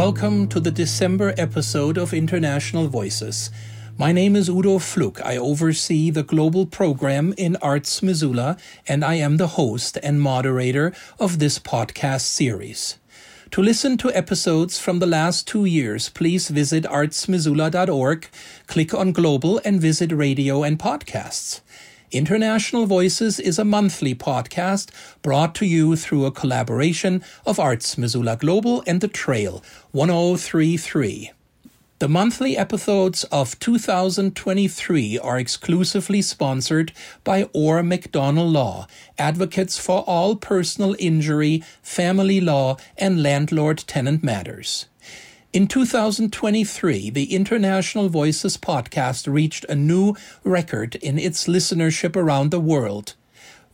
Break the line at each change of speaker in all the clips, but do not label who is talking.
Welcome to the December episode of International Voices. My name is Udo Fluck. I oversee the global program in Arts Missoula, and I am the host and moderator of this podcast series. To listen to episodes from the last two years, please visit artsmissoula.org, click on Global, and visit Radio and Podcasts. International Voices is a monthly podcast brought to you through a collaboration of Arts Missoula Global and The Trail 1033. The monthly episodes of 2023 are exclusively sponsored by Orr McDonnell Law, advocates for all personal injury, family law, and landlord tenant matters. In 2023, the International Voices podcast reached a new record in its listenership around the world,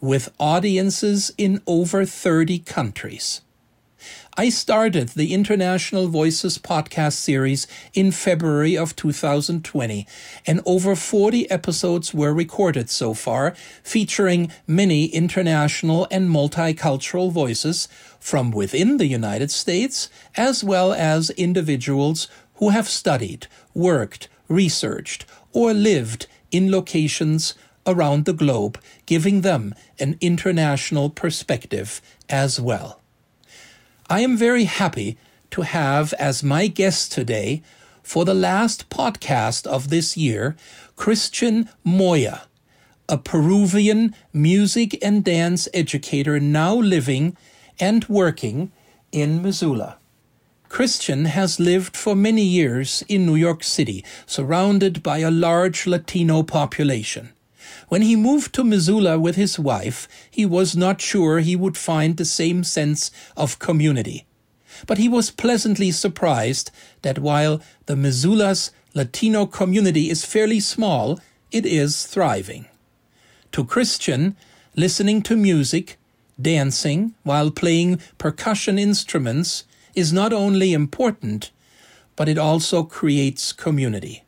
with audiences in over 30 countries. I started the International Voices podcast series in February of 2020, and over 40 episodes were recorded so far, featuring many international and multicultural voices from within the United States, as well as individuals who have studied, worked, researched, or lived in locations around the globe, giving them an international perspective as well. I am very happy to have as my guest today for the last podcast of this year Christian Moya, a Peruvian music and dance educator now living and working in Missoula. Christian has lived for many years in New York City, surrounded by a large Latino population. When he moved to Missoula with his wife, he was not sure he would find the same sense of community. But he was pleasantly surprised that while the Missoula's Latino community is fairly small, it is thriving. To Christian, listening to music, dancing while playing percussion instruments is not only important, but it also creates community.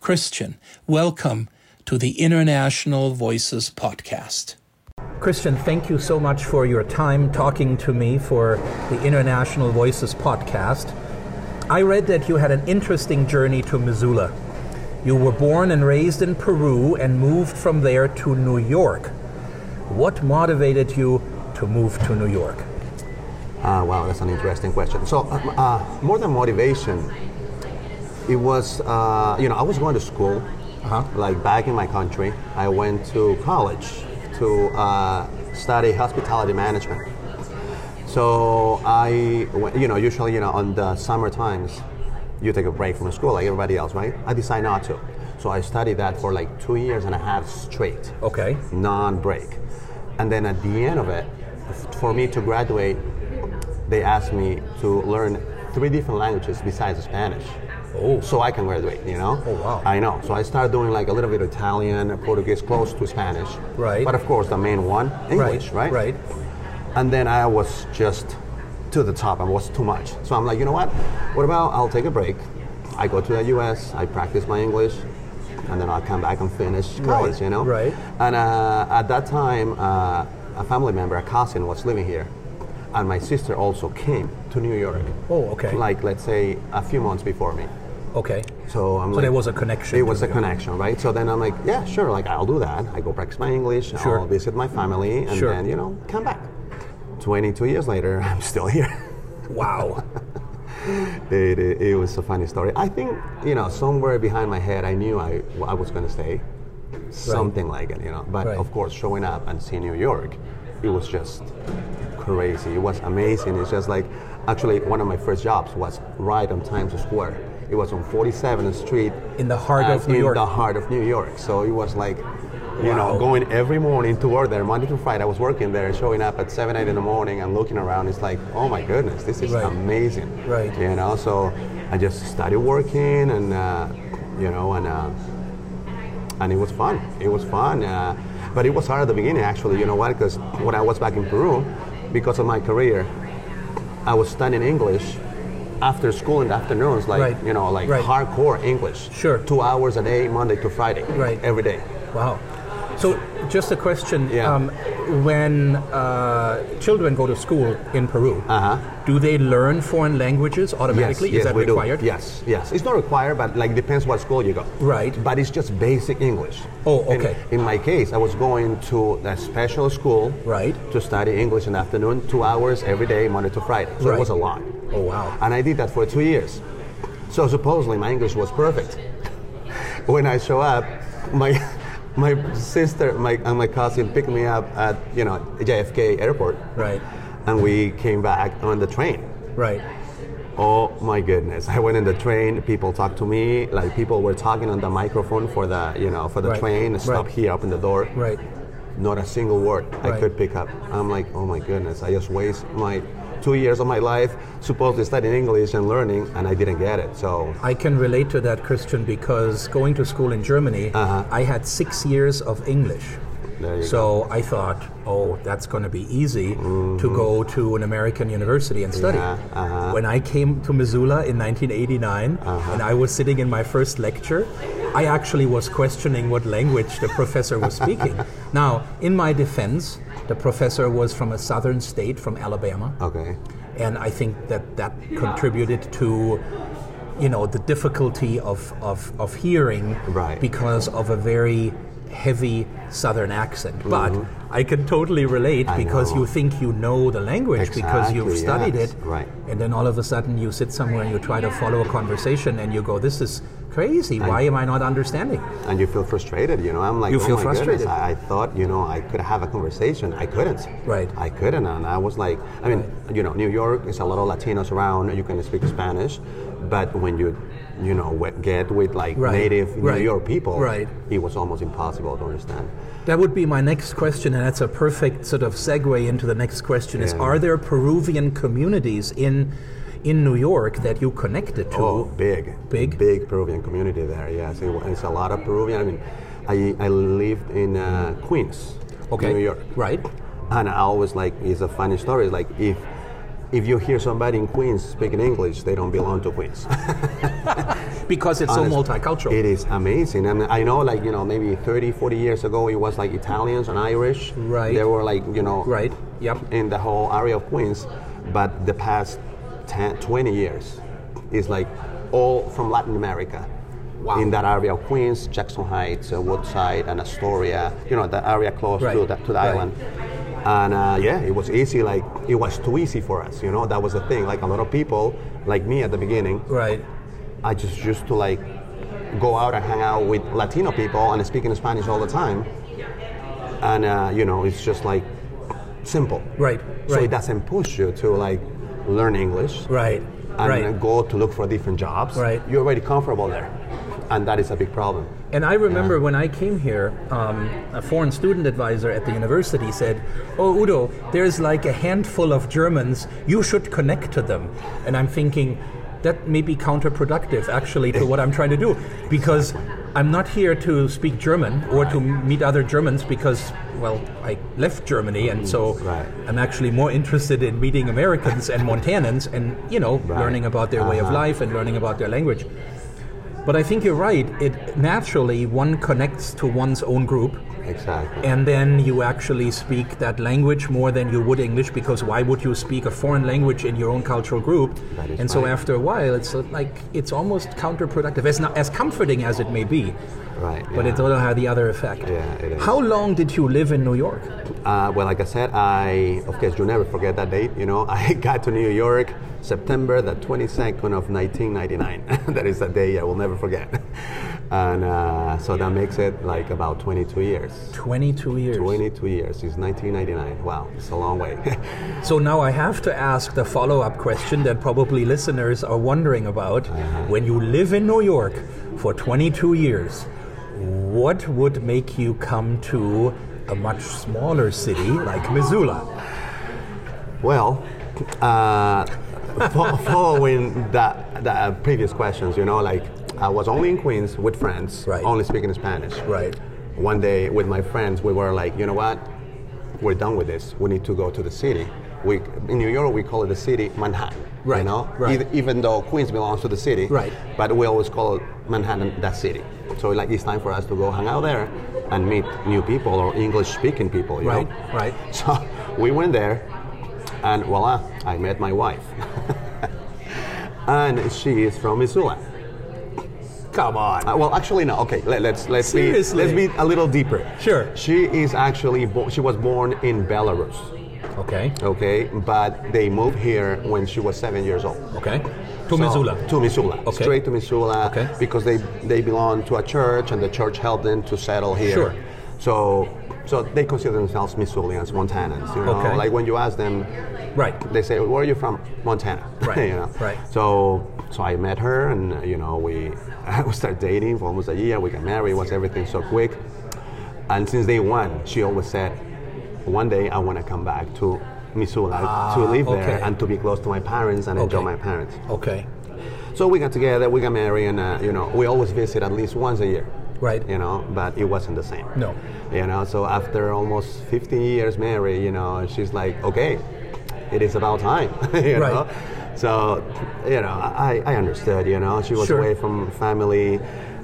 Christian, welcome to the International Voices podcast. Christian, thank you so much for your time talking to me for the International Voices podcast. I read that you had an interesting journey to Missoula. You were born and raised in Peru and moved from there to New York. What motivated you to move to New York?
Uh, wow, that's an interesting question. So, uh, uh, more than motivation, it was, uh, you know, I was going to school uh-huh. Like back in my country, I went to college to uh, study hospitality management. So I, you know, usually, you know, on the summer times, you take a break from school like everybody else, right? I decided not to. So I studied that for like two years and a half straight.
Okay.
Non-break. And then at the end of it, for me to graduate, they asked me to learn three different languages besides Spanish.
Oh.
So I can graduate, you know?
Oh, wow.
I know. So I started doing like a little bit of Italian, Portuguese, close to Spanish.
Right.
But of course, the main one, English,
right?
Right.
Right.
And then I was just to the top and was too much. So I'm like, you know what? What about I'll take a break. I go to the US, I practice my English, and then I'll come back and finish college,
Right,
you know?
right.
And uh, at that time, uh, a family member, a cousin, was living here. And my sister also came to New York.
Oh, okay.
Like, let's say, a few months before me.
Okay.
So I'm
So
like,
there was a connection
It was a
you.
connection, right? So then I'm like, yeah, sure, like I'll do that. I go practice my English,
Sure.
I'll visit my family, and
Sure.
then you know come back. 22 years later, I'm still here.
Wow.
it, it, it was a funny story. I think you know somewhere behind my head, I knew I I was going to stay, something like it, you know. But
Right.
of course, showing up and seeing New York, it was just crazy. It was amazing. It's just like actually one of my first jobs was right on Times Square. It was on 47th Street
In the heart
uh,
of New
in
York.
the heart of New York. So it was like, you
Wow.
know, going every morning to work there, Monday to Friday. I was working there, showing up at 7, 8 in the morning and looking around. It's like, oh my goodness, this is
Right.
amazing.
Right.
You know, so I just started working and, uh, you know, and, uh, and it was fun. It was fun. Uh, but it was hard at the beginning, actually. You know what? Because when I was back in Peru, because of my career, I was studying English after school in the afternoons, like,
Right.
you know, like
Right.
hardcore English.
Sure.
Two hours a day, Monday to Friday.
Right.
Every day.
Wow. So, just a question.
Yeah.
Um, when uh, children go to school in Peru,
Uh-huh.
do they learn foreign languages automatically?
yes,
Is that
we
required?
Do. Yes, yes. It's not required, but like depends what school you go.
Right.
But it's just basic English.
Oh, okay.
in my case, I was going to a special school.
Right.
To study English in the afternoon, two hours every day, Monday to Friday. So
Right.
it was a lot.
Oh, wow.
And I did that for two years. So supposedly my English was perfect. when I show up, my my sister my, and my cousin picked me up at you know JFK airport,
Right.
and we came back on the train.
Right.
Oh my goodness! I went in the train. People talked to me. Like people were talking on the microphone for the you know for the
Right.
train. Stop
Right.
here, open the door.
Right.
Not a single word I could pick up. I'm like, oh my goodness! I just waste my two years of my life supposed to studying English and learning, and I didn't get it. So
I can relate to that, Christian, because going to school in Germany,
Uh-huh.
I had six years of English. So I thought, oh, that's going to be easy to go to an American university and study.
Yeah, uh-huh.
When I came to Missoula in 1989 and I was sitting in my first lecture, I actually was questioning what language the professor was speaking. now, in my defense, the professor was from a southern state, from Alabama
okay,
and I think that that contributed to you know the difficulty of, of, of hearing
Right.
because of a very heavy southern accent but I can totally relate
Mm-hmm. I
because
know.
you think you know the language because you've studied
yes,
it
right.
and then all of a sudden you sit somewhere and you try to follow a conversation and you go this is crazy why am I not understanding
and you feel frustrated. You know, I'm like,
You
oh
feel frustrated.
Goodness, I, I thought you know I could have a conversation. I couldn't.
Right.
I couldn't, and I was like, I mean, you know, New York is a lot of Latinos around. You can speak Spanish, but when you you know get with like
Right,
native
right,
New York people,
right.
it was almost impossible to understand.
That would be my next question, and that's a perfect sort of segue into the next question: Is are there Peruvian communities in in New York that you connected to?
Oh, big,
Big?
big Peruvian community there. Yes, it, it's a lot of Peruvian. I mean, I, I lived in uh, Queens,
Okay.
New York,
Right.
and I always like it's a funny story. It's like if if you hear somebody in Queens speaking English, they don't belong to Queens.
Because it's
Honest.
so multicultural.
It is amazing. I mean, I know, like, you know, maybe 30, 40 years ago, it was like Italians and Irish.
Right.
They were like, you know,
Right. Yep.
in the whole area of Queens. But the past 10, 20 years is like all from Latin America.
Wow.
In that area of Queens, Jackson Heights, uh, Woodside, and Astoria, you know, the area close to
Right.
the, to the
Right.
island. And uh, yeah, it was easy. Like, it was too easy for us, you know, that was the thing. Like, a lot of people, like me at the beginning,
Right.
I just used to like go out and hang out with Latino people and speak in Spanish all the time. And uh, you know, it's just like simple.
Right.
So
right.
it doesn't push you to like learn English
Right.
and
right.
go to look for different jobs.
Right.
You're already comfortable there, and that is a big problem.
And I remember when I came here, um, a foreign student advisor at the university said, Oh, Udo, there's like a handful of Germans, you should connect to them. And I'm thinking, that may be counterproductive actually to what I'm trying to do because I'm not here to speak German or to meet other Germans because, well, I left Germany and so
Right.
I'm actually more interested in meeting Americans and Montanans and, you know,
Right.
learning about their way of
Uh-huh.
life and learning about their language. But I think you're right. It naturally one connects to one's own group,
Exactly.
and then you actually speak that language more than you would English. Because why would you speak a foreign language in your own cultural group? And so after a while, it's uh, like it's almost counterproductive. As not, as comforting as it may be,
Right.
but
yeah.
it also had the other effect.
Yeah.
How long did you live in New York?
Uh, well, like I said, I of course you never forget that date. You know, I got to New York September the 22nd of 1999. that is a day I will never forget. And uh, so that makes it like about 22 years.
22 years.
22 years is 1999. Wow, it's a long way.
So now I have to ask the follow up question that probably listeners are wondering about. When you live in New York for 22 years, what would make you come to a much smaller city like Missoula?
Well, uh, following that, the previous questions, you know, like I was only in Queens with friends,
Right.
only speaking Spanish.
Right.
One day with my friends, we were like, you know what? We're done with this. We need to go to the city. we in New York we call it the city Manhattan.
Right,
You know,
right.
Eith- even though Queens belongs to the city.
Right.
But we always call it Manhattan that city. So like it's time for us to go hang out there and meet new people or English speaking people. You
Right,
Know?
right.
So we went there, and voila, I met my wife. and she is from Missoula.
Come on.
Uh, well, actually, no. Okay, let, let's let's be let's be a little deeper.
Sure.
She is actually she was born in Belarus.
Okay.
Okay, but they moved here when she was seven years old.
Okay. To
So-
Missoula.
To Missoula.
Okay.
Straight to Missoula.
Okay.
Because they they belong to a church, and the church helped them to settle here.
Sure.
So so they consider themselves Missoulians, Montanans. You know,
Okay.
like when you ask them,
Right.
they say, "Where are you from?" Montana.
Right,
you know?
right.
So so I met her, and you know we we started dating for almost a year. We got married. Was everything so quick? And since day one, she always said, "One day I want to come back to Missoula to live there and to be close to my parents and enjoy my parents."
Okay.
So we got together, we got married, and uh, you know we always visit at least once a year.
Right.
You know, but it wasn't the same.
No.
You know, so after almost 15 years married, you know, she's like, okay, it is about time. you
Right.
know. So, you know, I, I understood. You know, she was
Sure.
away from family.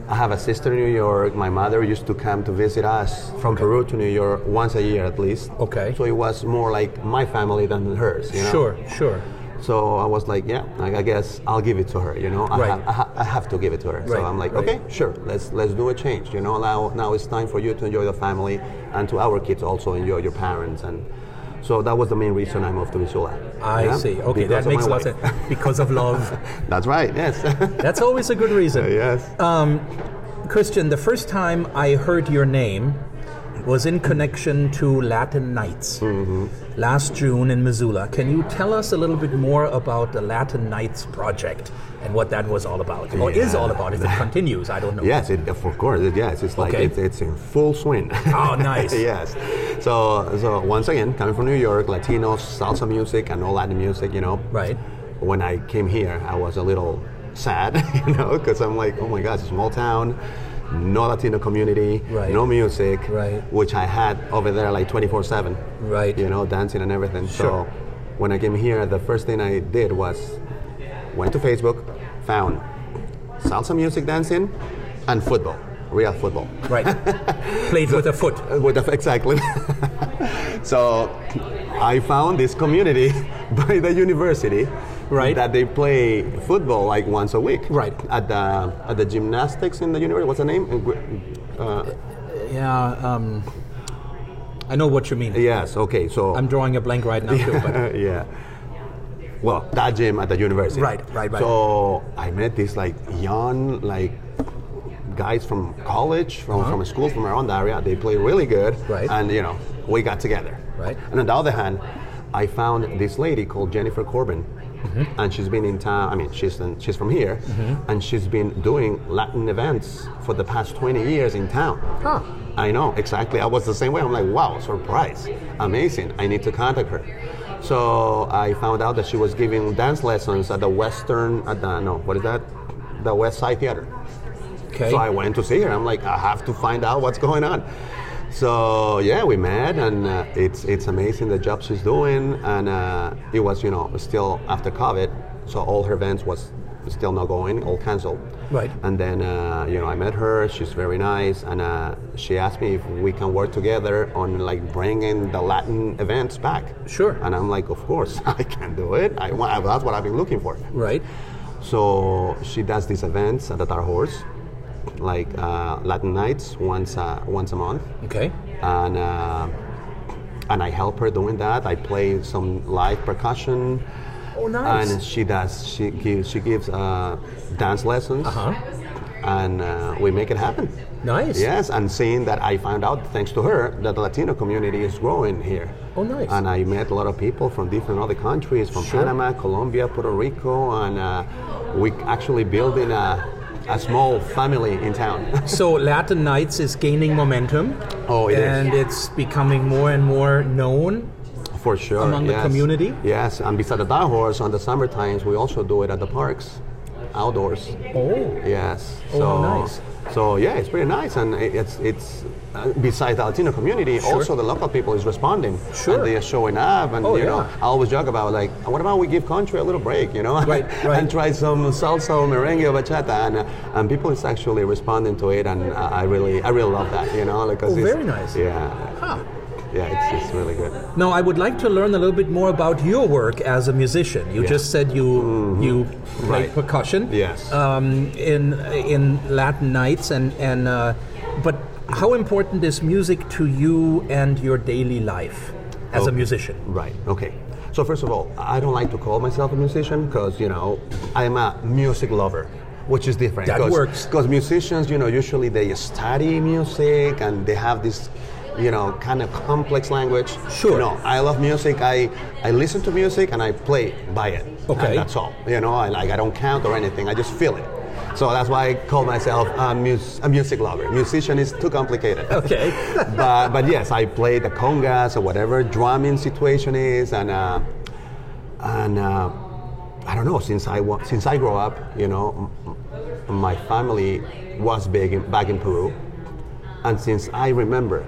I have a sister in New York. My mother used to come to visit us from Peru to New York once a year at least.
Okay.
So it was more like my family than hers. You know?
Sure. Sure.
So I was like, yeah, like, I guess I'll give it to her. You know, I,
Right.
have, I, ha- I have to give it to her.
Right,
So I'm like,
right.
okay, sure, let's let's do a change. You know, now now it's time for you to enjoy the family, and to our kids also enjoy your parents. And so that was the main reason I moved to Missoula.
I
Yeah?
see. Okay,
Because
that makes a lot of sense. Because of love.
That's right. Yes.
That's always a good reason.
yes.
Um, Christian, the first time I heard your name was in connection to Latin Nights mm-hmm. last June in Missoula. Can you tell us a little bit more about the Latin Nights project and what that was all about, or is all about? If it continues, I don't know.
Yes, it, of course. It, yes, it's like
Okay.
it's, it's in full swing.
Oh, nice.
yes. So, so once again, coming from New York, Latinos, salsa music, and all Latin music, you know.
Right.
When I came here, I was a little sad, you know, because I'm like, oh my a small town, no Latino community,
Right.
no music,
Right.
which I had over there like 24/7,
Right.
you know, dancing and everything.
Sure.
So when I came here, the first thing I did was went to Facebook, found salsa music dancing and football, real football.
Right. Played with a foot.
With the, exactly. so I found this community by the university.
Right.
That they play football like once a week.
Right.
At the at the gymnastics in the university. What's the name? Uh,
Yeah. Um, I know what you mean.
yes. Okay. So.
I'm drawing a blank right now too. But
yeah. Well, that gym at the university.
Right, right, right.
So I met these like young like guys from college, from from a school from around the area. They play really good.
Uh-huh. Right.
And you know, we got together.
Right.
And on the other hand, I found this lady called Jennifer Corbin.
Mm-hmm.
And she's been in town. I mean, she's in, she's from here, and she's been doing Latin events for the past 20 years in town.
Huh.
I know exactly. I was the same way. I'm like, wow, surprise, amazing. I need to contact her. So I found out that she was giving dance lessons at the Western, at the no, what is that? The West Side Theater.
okay.
So I went to see her. I'm like, I have to find out what's going on. So yeah, we met, and uh, it's it's amazing the job she's doing, and uh, it was you know still after COVID, so all her events was still not going, all canceled.
Right.
And then uh, you know I met her. She's very nice, and uh, she asked me if we can work together on like bringing the Latin events back.
Sure.
And I'm like, of course I can do it. I want. That's what I've been looking for.
right.
So she does these events at the Tar Horse, like uh, Latin nights once uh, once a month,
Okay.
and uh, and I help her doing that. I play some live percussion,
Oh, nice.
and she does she gives she gives uh, dance lessons,
Uh-huh.
and uh, we make it happen.
Nice.
Yes, and seeing that I found out thanks to her that the Latino community is growing here.
Oh, nice.
And I met a lot of people from different other countries, from
Sure.
Panama, Colombia, Puerto Rico, and uh, we actually building a, a small family in town.
So Latin Nights is gaining momentum.
Oh, it is.
and it's becoming more and more known.
For sure.
Among the community?
Yes, and beside the Tar Horse, on the summer times, we also do it at the parks, outdoors.
Oh.
Yes.
Oh,
so,
nice.
So yeah, it's pretty nice, and it- it's it's besides the Latino community,
Sure.
also the local people is responding.
Sure.
And they are showing up, and
Oh,
you know,
yeah.
I always joke about like, what about we give country a little break, you know,
Right, right.
and try some salsa, or merengue, or bachata, and uh, and people is actually responding to it, and uh, I really, I really love that, you know, because
Oh,
it's,
very nice.
Yeah,
Huh.
yeah, it's, it's really good.
Now, I would like to learn a little bit more about your work as a musician. You just said you you played
Right.
percussion.
Yes.
Um, in in Latin nights and and uh, how important is music to you and your daily life as a musician?
Right. Okay. So first of all, I don't like to call myself a musician because you know I'm a music lover, which is different.
That works.
Because musicians, you know, usually they study music and they have this, you know, kind of complex language.
Sure.
No, I love music. I I listen to music and I play by it.
Okay.
And that's all. You know, I like I don't count or anything. I just feel it. So that's why I call myself a, mus- a music lover. Musician is too complicated
Okay.
but, but yes, I play the congas or whatever drumming situation is, and uh, and uh, I don't know. Since I wa- since I grew up, you know, m- m- my family was big in, back in Peru, and since I remember,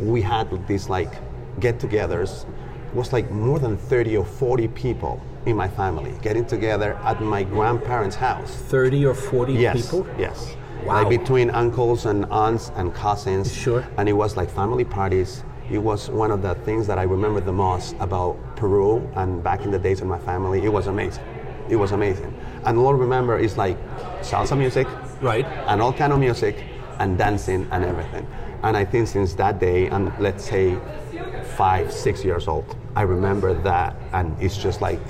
we had these like get-togethers. It was like more than thirty or forty people in my family getting together at my grandparents' house.
Thirty or forty
Yes.
people.
Yes.
Wow.
Like between uncles and aunts and cousins.
Sure.
And it was like family parties. It was one of the things that I remember the most about Peru and back in the days of my family. It was amazing. It was amazing. And all I remember is like salsa music
Right.
and all kind of music and dancing and everything. And I think since that day, and let's say five, six years old, I remember that, and it's just like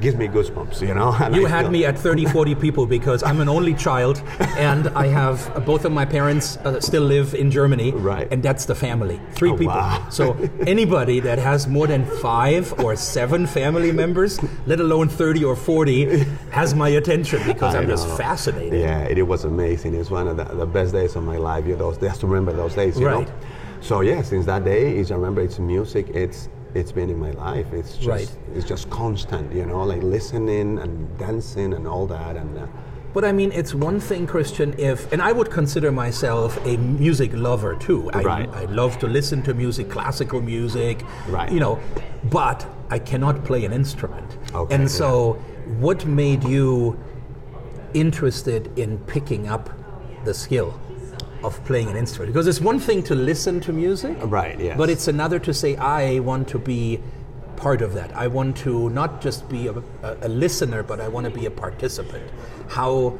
gives me goosebumps, you know. And
You
I
had
feel-
me at 30, 40 people because I'm an only child and I have both of my parents uh, still live in Germany.
Right.
And that's the family. Three
Oh,
people.
wow.
So anybody that has more than five or seven family members, let alone 30 or 40, has my attention because
I
I'm just fascinated.
Yeah, it, was amazing. It's one of the, the best days of my life. You know, just to remember those days. You
Right.
Know? So yeah, since that day, is I remember it's music. It's it's been in my life. It's just
Right.
it's just constant. You know, like listening and dancing and all that. And uh,
But I mean, it's one thing, Christian, if, and I would consider myself a music lover too. I,
Right.
I love to listen to music, classical music,
Right.
you know, but I cannot play an instrument.
Okay,
and
yeah.
so, what made you interested in picking up the skill of playing an instrument? Because it's one thing to listen to music,
right, yes.
but it's another to say, I want to be part of that. I want to not just be a, a, listener, but I want to be a participant. How,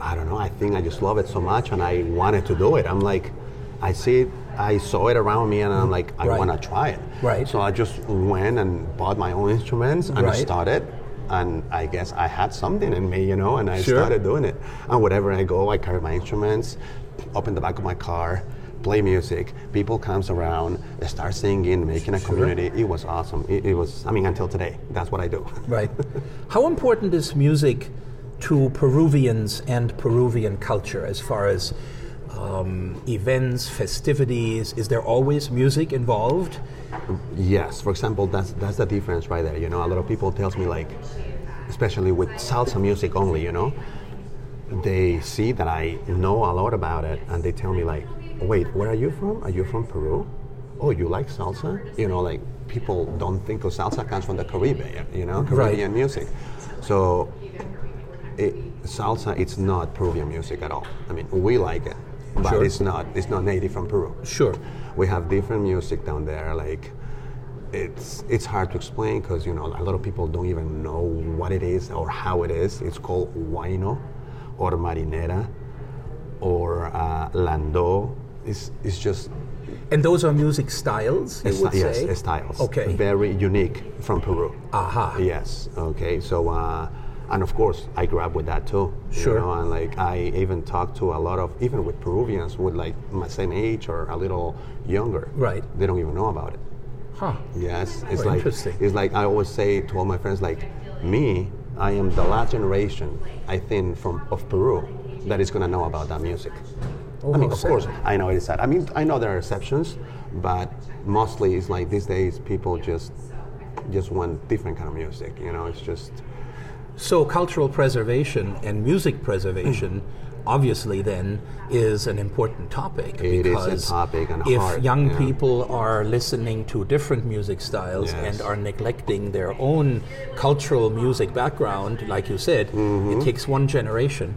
I don't know. I think I just love it so much, and I wanted to do it. I'm like, I see it, I saw it around me, and I'm like, I
Right.
want to try it.
Right.
So I just went and bought my own instruments and
Right.
started. And I guess I had something in me, you know, and I
Sure.
started doing it. And wherever I go, I carry my instruments, up in the back of my car, play music. People comes around, they start singing, making a community. It was awesome. It, it was. I mean, until today, that's what I do.
right? How important is music to Peruvians and Peruvian culture as far as um, events, festivities? Is there always music involved?
Yes, for example, that's that's the difference right there. You know, a lot of people tells me like, especially with salsa music only, you know, they see that I know a lot about it, and they tell me like, wait, where are you from? Are you from Peru? Oh, you like salsa? You know, like people don't think of salsa comes from the Caribbean, you know, Caribbean music. So, it, salsa, it's not Peruvian music at all. I mean, we like it, but
Sure.
it's not. It's not native from Peru
Sure.
we have different music down there like it's it's hard to explain because you know a lot of people don't even know what it is or how it is it's called huayno or marinera or uh, lando it's, it's just
And those are music styles, you would
yes
say?
styles
Okay.
very unique from peru
Aha.
yes okay so uh, and of course i grew up with that too you
Sure.
know, and like i even talked to a lot of even with peruvians with like my same age or a little younger
Right.
they don't even know about it
Huh.
Yes, it's
Oh,
like
interesting.
it's like I always say to all my friends, like me, I am the last generation, I think, from of Peru that is gonna know about that music.
Oh,
I mean, of
sad.
course, I know it is sad. I mean, I know there are exceptions, but mostly it's like these days people just just want different kind of music. You know, it's just
So, cultural preservation and music preservation obviously then is an important topic
It is a topic and
if
hard,
young
yeah.
people are listening to different music styles
Yes.
and are neglecting their own cultural music background like you said
Mm-hmm.
it takes one generation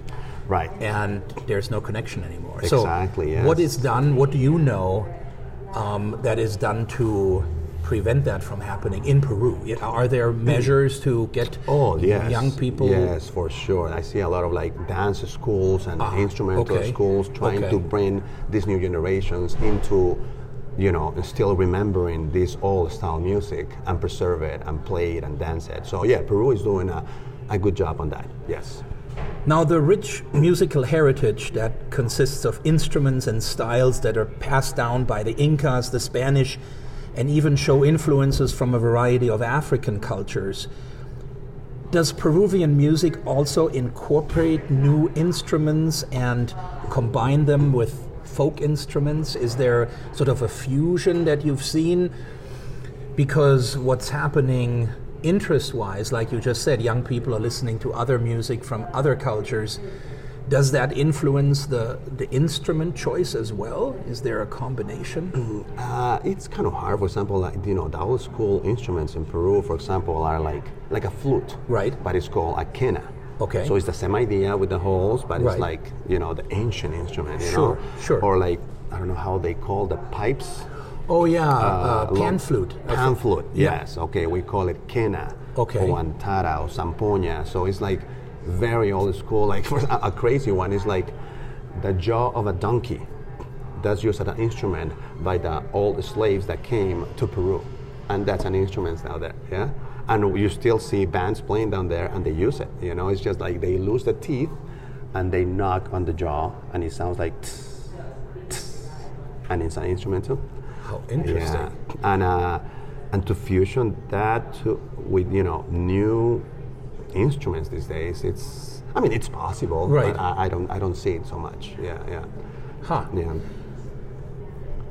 Right.
and there's no connection anymore
Exactly,
so
yes.
what is done what do you know um, that is done to prevent that from happening in Peru are there measures to get
Oh yes,
young people
Yes, for sure. I see a lot of like dance schools and instrumental
Ah, okay.
schools trying
Okay.
to bring these new generations into, you know, still remembering this old style music and preserve it and play it and dance it. So yeah, Peru is doing a, a good job on that. Yes.
Now, the rich musical heritage that consists of instruments and styles that are passed down by the Incas, the Spanish, and even show influences from a variety of African cultures. Does Peruvian music also incorporate new instruments and combine them with folk instruments? Is there sort of a fusion that you've seen? because what's happening interest wise, like you just said, young people are listening to other music from other cultures. Does that influence the, the instrument choice as well? Is there a combination?
Uh, it's kind of hard. For example, like you know, the old school instruments in Peru, for example, are like like a flute,
Right.
But it's called a quena.
Okay.
So it's the same idea with the holes, but
Right.
it's like you know the ancient instrument. You
Sure,
know?
sure.
Or like I don't know how they call the pipes.
Oh, yeah, uh,
lo-
pan flute.
Pan flute.
Yeah.
Yes. Okay. We call it quena.
Okay.
Or antara or zampoña. So it's like very old school. Like for a, a crazy one is like the jaw of a donkey. That's used as an instrument by the old slaves that came to Peru, and that's an instrument now there. Yeah. And you still see bands playing down there, and they use it. You know, it's just like they lose the teeth, and they knock on the jaw, and it sounds like. tss, tss, And it's an instrument too.
How interesting.
Yeah, and uh, and to fusion that to, with you know new instruments these days, it's I mean it's possible,
Right.
But I, I don't I don't see it so much. Yeah, yeah,
Huh.
yeah.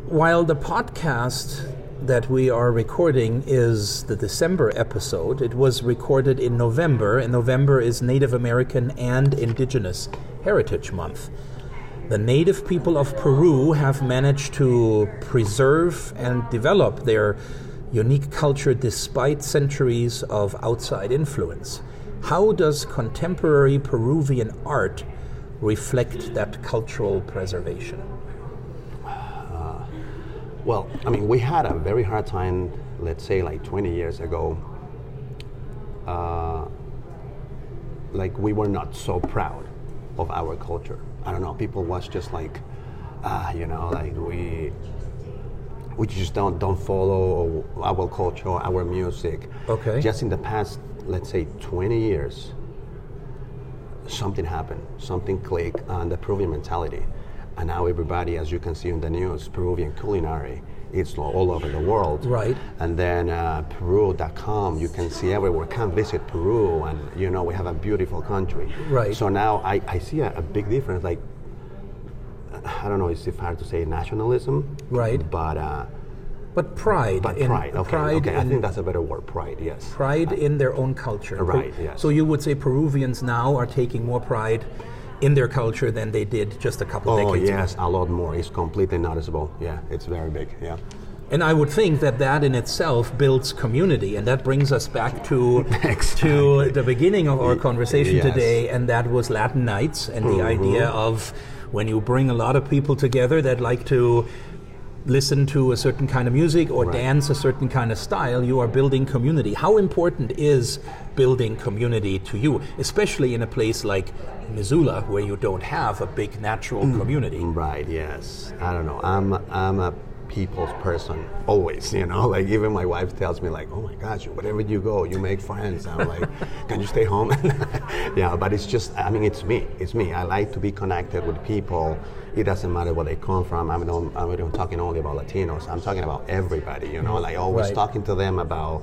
While the podcast that we are recording is the December episode, it was recorded in November, and November is Native American and Indigenous Heritage Month. The native people of Peru have managed to preserve and develop their unique culture despite centuries of outside influence. How does contemporary Peruvian art reflect that cultural preservation?
Well, I mean, we had a very hard time, let's say like 20 years ago. Uh, like we were not so proud of our culture. I don't know. People was just like, ah, you know, like we we just don't don't follow our culture, our music.
Okay.
Just in the past, let's say 20 years, something happened, something clicked on the Peruvian mentality. And now everybody, as you can see in the news, Peruvian culinary, it's all- over the world.
Right.
And then uh, Peru.com, you can see everywhere. Come visit Peru, and you know we have a beautiful country.
Right.
So now I, I see a, a big difference. Like I don't know, it's hard to say nationalism.
Right.
But uh,
But pride.
but
in,
pride. Okay.
Pride
okay. I
in-
think that's a better word. Pride. Yes.
pride in their own culture.
Right, yes.
So you would say Peruvians now are taking more pride in their culture than they did just a couple
Oh
decades ago.
yes, a lot more. It's completely noticeable. Yeah, it's very big. Yeah.
And I would think that that in itself builds community, and that brings us back to to the beginning of our conversation
yes.
today, and that was Latin Nights and the mm-hmm. idea of when you bring a lot of people together that like to listen to a certain kind of music or
Right.
dance a certain kind of style, you are building community. How important is building community to you, especially in a place like Missoula where you don't have a big natural mm. community?
Right. Yes. I don't know. I'm I'm a people's person always. You know, like even my wife tells me like, "Oh my gosh, wherever you go, you make friends." I'm like, "Can you stay home?" yeah, but it's just. I mean, it's me. It's me. I like to be connected with people. It doesn't matter where they come from. I'm not, I'm not talking only about Latinos. I'm talking about everybody. You know, like always
Right.
talking to them about.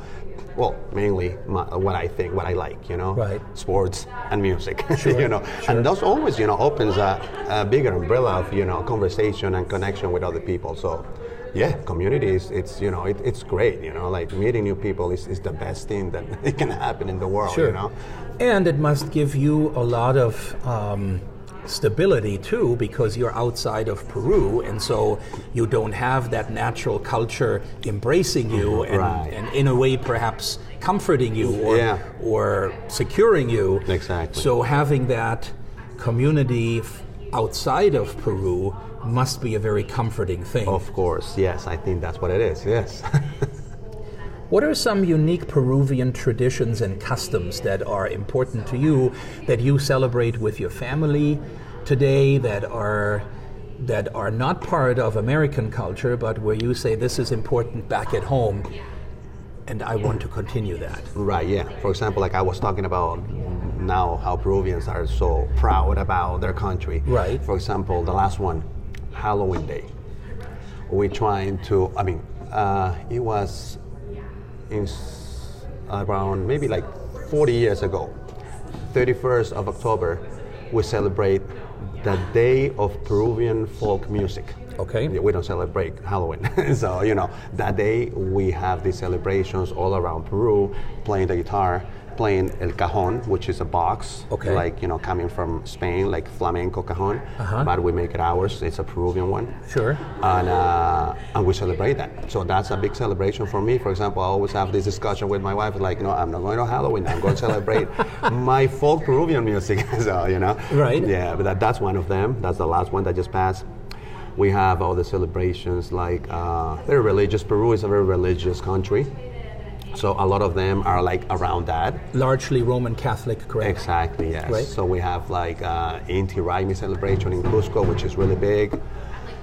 Well, mainly my, what I think, what I like, you know,
Right.
sports and music,
Sure,
you know,
sure.
and those always, you know, opens a, a bigger umbrella of, you know, conversation and connection with other people. So, yeah, community is, it's, you know, it, it's great, you know, like meeting new people is, is the best thing that can happen in the world,
Sure.
you know.
And it must give you a lot of um, stability too because you're outside of Peru and so you don't have that natural culture embracing you mm-hmm. and,
Right.
and in a way perhaps comforting you or,
Yeah.
or securing you.
Exactly.
So having that community f- outside of Peru must be a very comforting thing.
Of course, yes. I think that's what it is. Yes.
What are some unique Peruvian traditions and customs that are important to you that you celebrate with your family today that are that are not part of American culture but where you say this is important back at home and I want to continue that.
Right, yeah. For example, like I was talking about now how Peruvians are so proud about their country.
Right.
For example, the last one, Halloween Day. We're trying to, I mean, uh, it was in around maybe like 40 years ago, 31st of October, we celebrate the Day of Peruvian Folk Music.
Okay.
We don't celebrate Halloween. so, you know, that day we have these celebrations all around Peru, playing the guitar, playing el cajon, which is a box,
Okay.
like, you know, coming from Spain, like flamenco cajon,
Uh-huh.
but we make it ours. It's a Peruvian one.
Sure.
And, uh, and we celebrate that. So that's a big celebration for me. For example, I always have this discussion with my wife, like, no, I'm not going to Halloween. I'm going to celebrate my folk Peruvian music. so, you know.
Right.
Yeah, but that, that's one of them. That's the last one that just passed. We have all the celebrations like uh, very religious. Peru is a very religious country, so a lot of them are like around that.
Largely Roman Catholic, correct?
Exactly, yes.
Right.
So we have like uh, Inti Raymi celebration in Cusco, which is really big.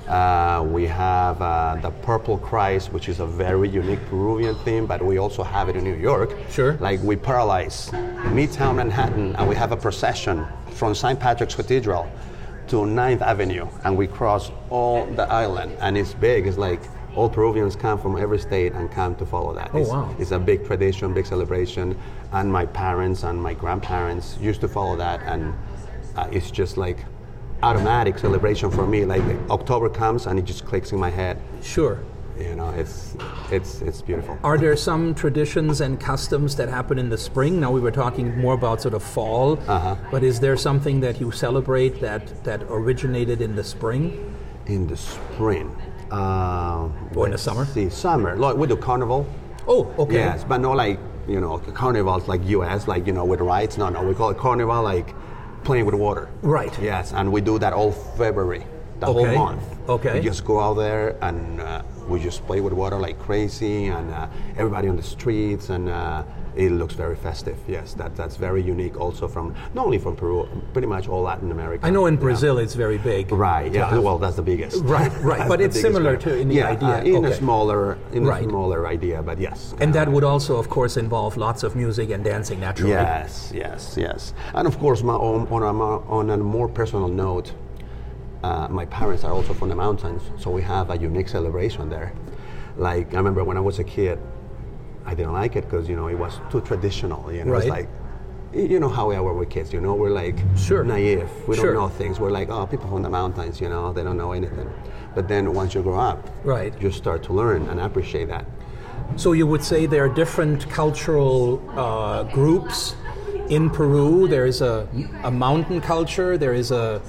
Uh, we have uh, the Purple Christ, which is a very unique Peruvian theme, but we also have it in New York.
Sure.
Like we paralyze Midtown Manhattan, and we have a procession from St. Patrick's Cathedral to 9th Avenue, and we cross all the island, and it's big. It's like all Peruvians come from every state and come to follow that.
Oh,
it's,
wow.
it's a big tradition, big celebration, and my parents and my grandparents used to follow that, and uh, it's just like automatic celebration for me. Like October comes and it just clicks in my head.
Sure.
You know, it's it's it's beautiful.
Are there some traditions and customs that happen in the spring? Now we were talking more about sort of fall,
Uh-huh.
but is there something that you celebrate that that originated in the spring?
In the spring. Uh,
Or in the summer?
See, summer. Like we do carnival.
Oh, okay.
Yes, but not like you know carnivals like U.S. like you know with rides. No, no, we call it carnival like playing with water.
Right.
Yes, and we do that all February, the
Okay.
whole month.
Okay.
We just go out there and uh, we just play with water like crazy, and uh, everybody on the streets, and uh, it looks very festive. Yes, that that's very unique. Also from not only from Peru, pretty much all Latin America.
I know in
Yeah.
Brazil it's very big.
Right. Yeah. Well, that's the biggest.
Right, right, but it's similar to in the
yeah,
idea.
uh, in
Okay.
a smaller, in
Right.
a smaller idea, but yes.
And that would also, of course, involve lots of music and dancing naturally.
Yes, yes, yes. And of course, my, on, on, a, on a more personal note, uh, my parents are also from the mountains, so we have a unique celebration there. Like I remember when I was a kid, I didn't like it because you know it was too traditional. You know, it's
Right.
like you know how we are with kids. You know, we're like
Sure.
naive. We
Sure.
don't know things. We're like, oh, people from the mountains. You know, they don't know anything. But then once you grow up,
Right.
you start to learn and appreciate that.
So you would say there are different cultural uh, groups in Peru. There is a, a mountain culture. There is a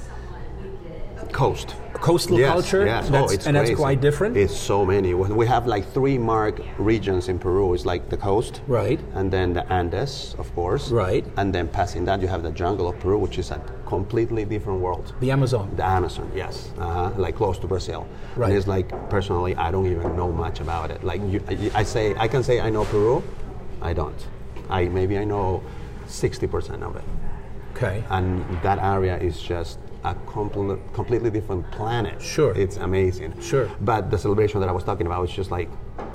Coast.
coastal
Yes,
culture.
Yes.
That's,
oh, it's
and that's quite different.
It's so many. We we have like three marked regions in Peru. It's like the coast,
Right.
and then the Andes, of course,
Right.
and then passing that, you have the jungle of Peru, which is a completely different world.
the Amazon.
The Amazon, yes, uh-huh, like close to Brazil.
Right.
And it's like personally, I don't even know much about it. Like you, I I say, I can say I know Peru, I don't. I maybe I know sixty percent of it
Okay.
and that area is just a compl- completely different planet.
Sure.
It's amazing.
Sure.
But the celebration that I was talking about is just like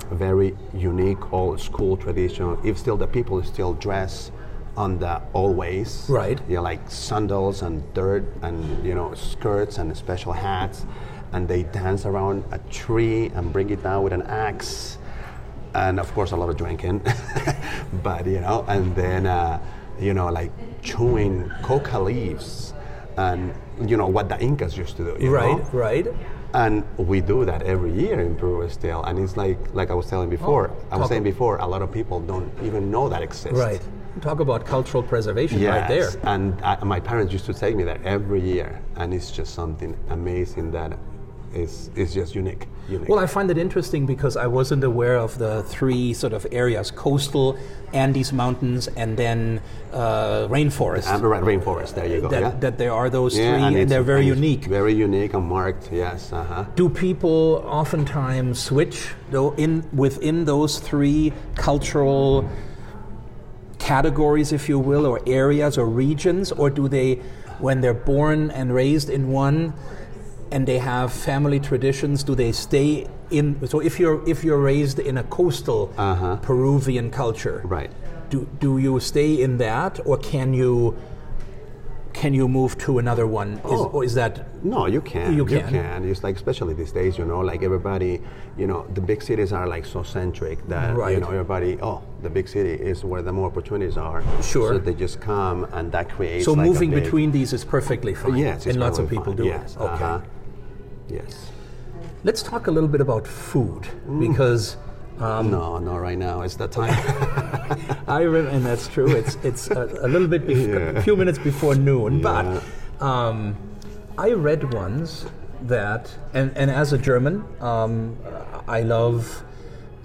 a very unique old school tradition. If still the people still dress on the old ways.
Right.
Yeah, like sandals and dirt and you know skirts and special hats, and they dance around a tree and bring it down with an axe, and of course a lot of drinking, but you know, and then uh, you know like chewing coca leaves, and you know what the Incas used to do. you
right.
know?
Right.
And we do that every year in Peru still, and it's like like I was telling before. Oh, I was saying before, a lot of people don't even know that exists.
Right. Talk about cultural preservation right there.
Yes, and I, my parents used to take me there every year, and it's just something amazing that is is just unique. Unique.
Well, I find it interesting because I wasn't aware of the three sort of areas coastal, Andes Mountains, and then uh, rainforest.
And, right, rainforest. There you go.
that,
yeah.
that there are those
Yeah,
three, and,
it's-
they're very
and
unique.
Very unique and marked. Yes. Uh huh.
Do people oftentimes switch though in within those three cultural categories, if you will, or areas or regions, or do they, when they're born and raised in one, and they have family traditions, do they stay in? So if you're if you're raised in a coastal
Uh-huh.
Peruvian culture,
Right.
do do you stay in that, or can you? Can you move to another one? Is,
Oh.
or is that
No, you can.
You can.
It's like especially these days, you know, like everybody, you know, the big cities are like so centric that
Right.
you know everybody. Oh, the big city is where the more opportunities are.
Sure.
So they just come, and that creates.
So
like
moving
big-
between these is perfectly fine.
Yes, it's
and lots of people
fine.
do
Yes.
it. Okay.
uh-huh. Yes.
Let's talk a little bit about food
Mm.
because Um,
no, not right now it's the time.
I re- and that's true. It's it's a, a little bit bef- a few minutes before noon, but um, I read once that and and as a German, um, I love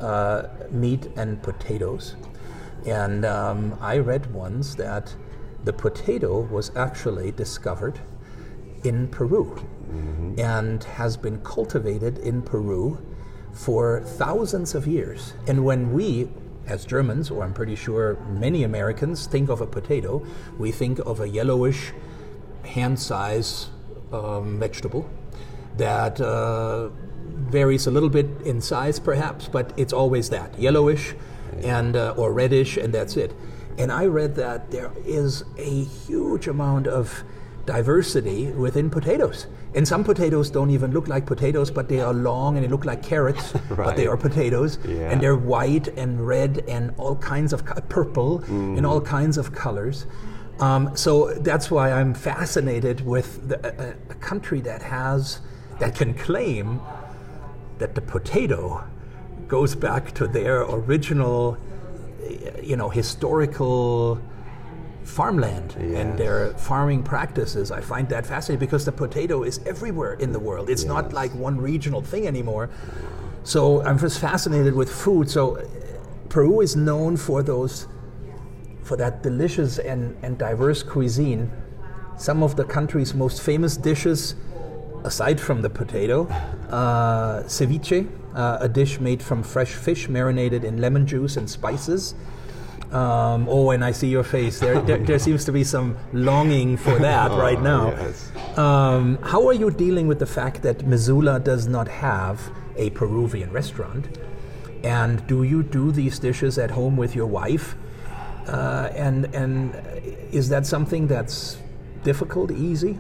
uh, meat and potatoes, and um, I read once that the potato was actually discovered in Peru and has been cultivated in Peru for thousands of years. And when we, as Germans, or I'm pretty sure many Americans, think of a potato, we think of a yellowish, hand size um, vegetable that uh, varies a little bit in size, perhaps, but it's always that yellowish and uh, or reddish, and that's it. And I read that there is a huge amount of diversity within potatoes. And some potatoes don't even look like potatoes, but they are long and they look like carrots, but they are potatoes.
Yeah.
And they're white and red and all kinds of co- purple in all kinds of colors. Um, so that's why I'm fascinated with the, a, a- a country that has that can claim that the potato goes back to their original, eh, you know, historical farmland and their farming practices. I find that fascinating because the potato is everywhere in the world. It's not like one regional thing anymore. So I'm just fascinated with food. So eh, Peru is known for those, for that delicious and, and diverse cuisine. Some of the country's most famous dishes, aside from the potato, uh, ceviche, uh, a dish made from fresh fish marinated in lemon juice and spices. Um, oh, and I see your face. There, there, there seems to be some longing for that right now.
yes.
Um, how are you dealing with the fact that Missoula does not have a Peruvian restaurant? And do you do these dishes at home with your wife? Uh, and and is that something that's difficult, easy?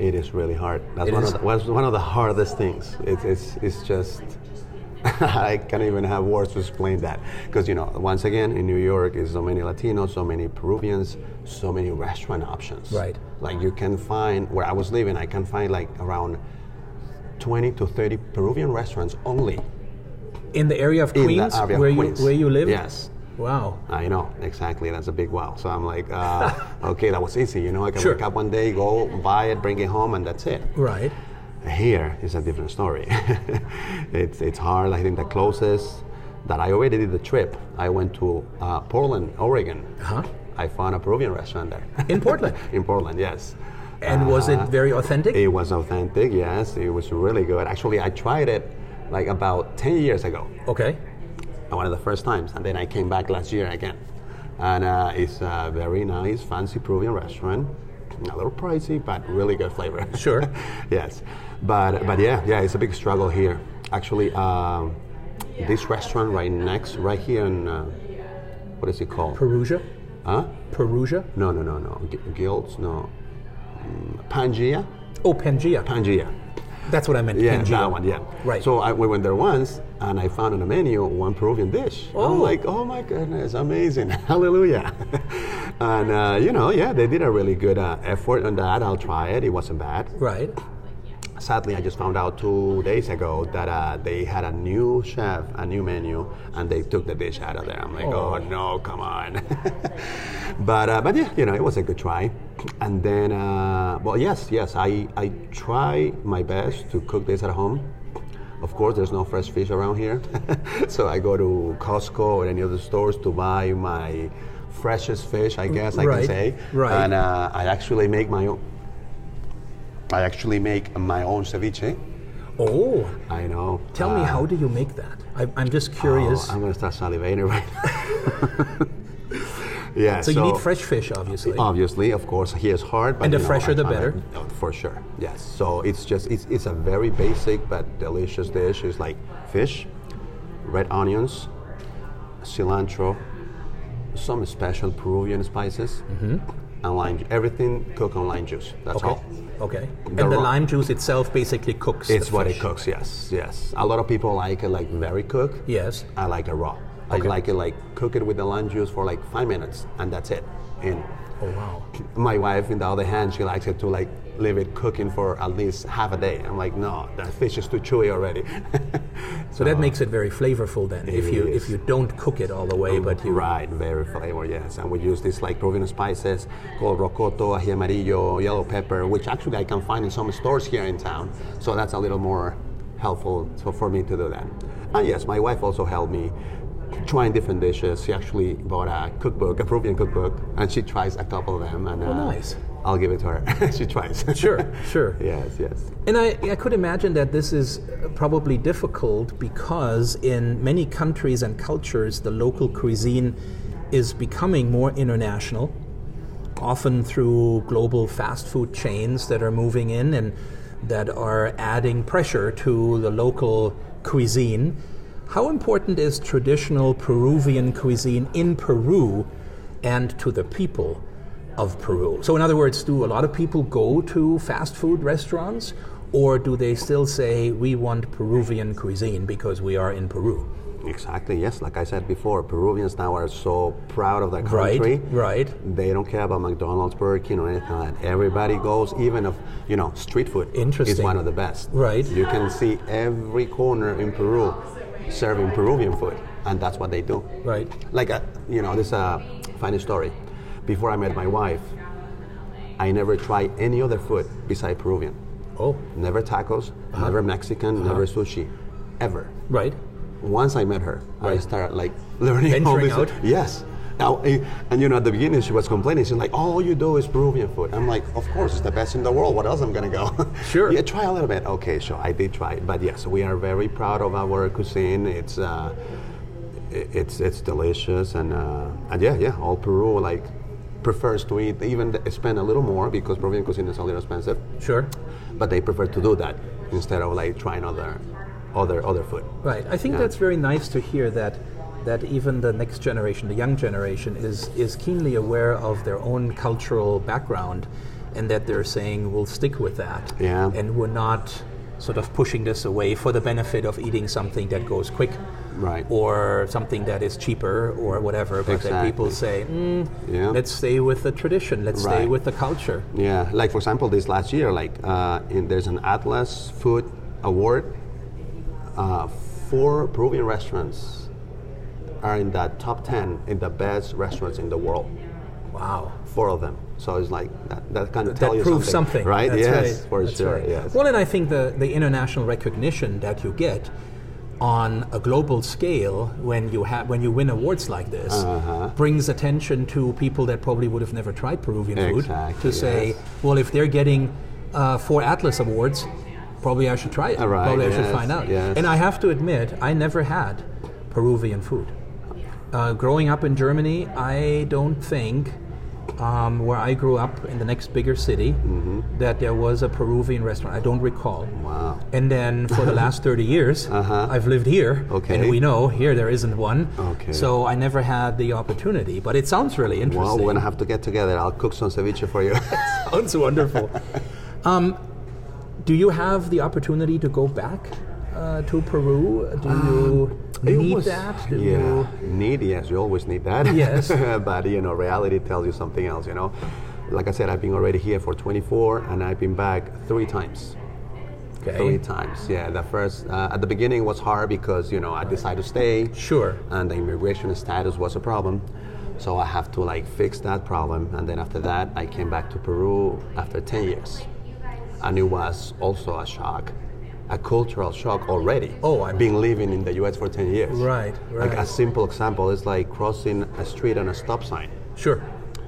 It is really hard. That's
It
one
is.
of the, one of the hardest things. It, it's it's just I can't even have words to explain that because you know once again in New York is so many Latinos, so many Peruvians, so many restaurant options.
Right.
Like you can find where I was living, I can find like around twenty to thirty Peruvian restaurants only
In the area of Queens,
area of
where
Queens.
you where you live?
Yes.
Wow.
I know exactly. That's a big wow. So I'm like, uh, okay, that was easy. You know, I can
Sure.
wake up one day, go buy it, bring it home, and that's it.
Right.
Here is a different story. it's, it's hard. I think the closest that I already did the trip, I went to uh, Portland, Oregon.
Uh-huh.
I found a Peruvian restaurant there.
In Portland?
In Portland, yes.
And was it
Uh,
very authentic?
It was authentic, yes. It was really good. Actually, I tried it like about 10 years ago.
okay.
One of the first times. And then I came back last year again. And uh, it's a very nice, fancy Peruvian restaurant. A little pricey, but really good flavor.
Sure.
yes, but but yeah, yeah, it's a big struggle here. Actually, um, this restaurant right next, right here in uh, what is it called?
Perugia?
huh?
Perugia?
No, no, no, no. G- Guilds, no. Mm, Pangea,
Oh, Pangea.
Pangea.
That's what I meant.
Yeah,
Pangea.
that one. Yeah.
Right.
So I we went there once, and I found on the menu one Peruvian dish.
Oh.
I'm like, oh my goodness, amazing, hallelujah. and uh, you know, yeah, they did a really good uh, effort on that. I'll try it. It wasn't bad.
Right.
Sadly, I just found out two days ago that uh, they had a new chef, a new menu, and they took the dish out of there. I'm like, oh,
Oh.
no, come on. but uh, but yeah, you know, it was a good try. And then, uh, well, yes, yes, I I try my best to cook this at home. Of course, there's no fresh fish around here, so I go to Costco or any other stores to buy my freshest fish. I guess I
Right,
can say.
right.
And uh, I actually make my own. I actually make my own ceviche.
Oh,
I know.
tell me,
Uh,
how do you make that? I, I'm just curious.
oh, I'm gonna start salivating right now. yeah.
so, you need fresh fish, obviously.
Obviously, of course, he is hard. But
And the
you know,
fresher the
I- I-
better?
oh, for sure. Yes. So it's just it's, it's a very basic but delicious dish. It's like fish, red onions, cilantro, some special Peruvian spices, and lime. Everything cooked on lime juice. That's
Mm-hmm. okay.
all.
Okay.
The
and the lime juice itself basically cooks.
It's what it cooks. Yes. Yes. A lot of people like it like very cooked.
Yes.
I like it raw. I like it like cook it with the lime juice for like five minutes and that's it. And
Oh wow.
my wife, in the other hand, she likes it to like leave it cooking for at least half a day. I'm like, no, that fish is too chewy already.
So that makes it very flavorful then. If you
is.
if you don't cook it all the way, but you
right, very flavor, yes. And we use these like Peruvian spices called rocoto, ají amarillo, yellow pepper, which actually I can find in some stores here in town. So that's a little more helpful so for me to do that. And yes, my wife also helped me trying different dishes. She actually bought a cookbook, a Peruvian cookbook, and she tries a couple of them. And
Oh,
uh,
nice.
I'll give it to her. she tries.
Sure, sure.
yes, yes.
And I, I could imagine that this is uh, probably difficult because in many countries and cultures, the local cuisine is becoming more international, often through global fast food chains that are moving in and that are adding pressure to the local cuisine. How important is traditional Peruvian cuisine in Peru and to the people of Peru? So, in other words, do a lot of people go to fast food restaurants, or do they still say, we want Peruvian cuisine because we are in Peru?
Exactly, yes. Like I said before, Peruvians now are so proud of their country.
right. Right.
They don't care about McDonald's, Burger King, or anything like that. Everybody goes, even if, you know, street food
Interesting.
is one of the best.
Right.
You can see every corner in Peru serving Peruvian food, and that's what they do.
Right.
Like, a, you know, this is a funny story. Before I met my wife, I never tried any other food besides Peruvian.
Oh,
Never tacos,
Uh-huh.
never Mexican, never sushi, ever
right.
once I met her, I
Right.
started like learning all
Venturing
this.
out?
Yes. Now, eh, and you know, at the beginning she was complaining. She's like, "All you do is Peruvian food." I'm like, "Of course, it's the best in the world. What else I'm gonna go?"
Sure.
yeah, try a little bit. Okay, sure. I did try it, but yes, we are very proud of our cuisine. It's uh, it's it's delicious, and uh, and yeah, yeah, all Peru like prefers to eat even spend a little more because Peruvian cuisine is a little expensive,
Sure.
but they prefer to do that instead of like trying other other other food.
Right. I think
Yeah.
that's very nice to hear that that even the next generation, the young generation, is is keenly aware of their own cultural background, and that they're saying we'll stick with that.
Yeah.
And we're not sort of pushing this away for the benefit of eating something that goes quick.
Right.
Or something that is cheaper or whatever, but that people say, mm,
Yeah.
let's stay with the tradition, let's stay with the culture.
Yeah, like for example, this last year, like uh, in, there's an Atlas Food Award. Uh, four Peruvian restaurants are in that top ten in the best restaurants in the world.
Wow.
Four of them. So it's like that, that kind of tell
that
you
proves
something,
something,
right?
That's
yes,
right.
for
That's
sure.
right.
Yes.
Well, and I think the, the international recognition that you get on a global scale when you have when you win awards like this
Uh-huh.
brings attention to people that probably would have never tried Peruvian food
Exactly,
to say,
yes.
well, if they're getting uh, four Atlas awards, probably I should try it.
Right,
probably I should find out.
yes.
And I have to admit, I never had Peruvian food. Uh, growing up in Germany, I don't think um, where I grew up in the next bigger city that there was a Peruvian restaurant. I don't recall.
Mm-hmm. Wow.
And then for the last 30 years, I've lived here.
Okay.
And we know here there isn't one.
Okay.
So I never had the opportunity. But it sounds really interesting.
Well, we're gonna have to get together. I'll cook some ceviche for you.
sounds wonderful. um, do you have the opportunity to go back uh, to Peru? Do you
It
need
was-
that? Do
yeah,
you-
need yes, you always need that.
Yes.
but you know, reality tells you something else. You know, like I said, I've been already here for 24, and I've been back three times.
Okay.
Three times. Yeah. The first uh, at the beginning was hard because you know I decided to stay.
Sure.
And the immigration status was a problem. So I have to like fix that problem, and then after that, I came back to Peru after 10 years, and it was also a shock, a cultural shock already.
Oh, I'm-
being living in the U.S. for 10 years.
Right,
Like a simple example is like crossing a street on a stop sign.
Sure.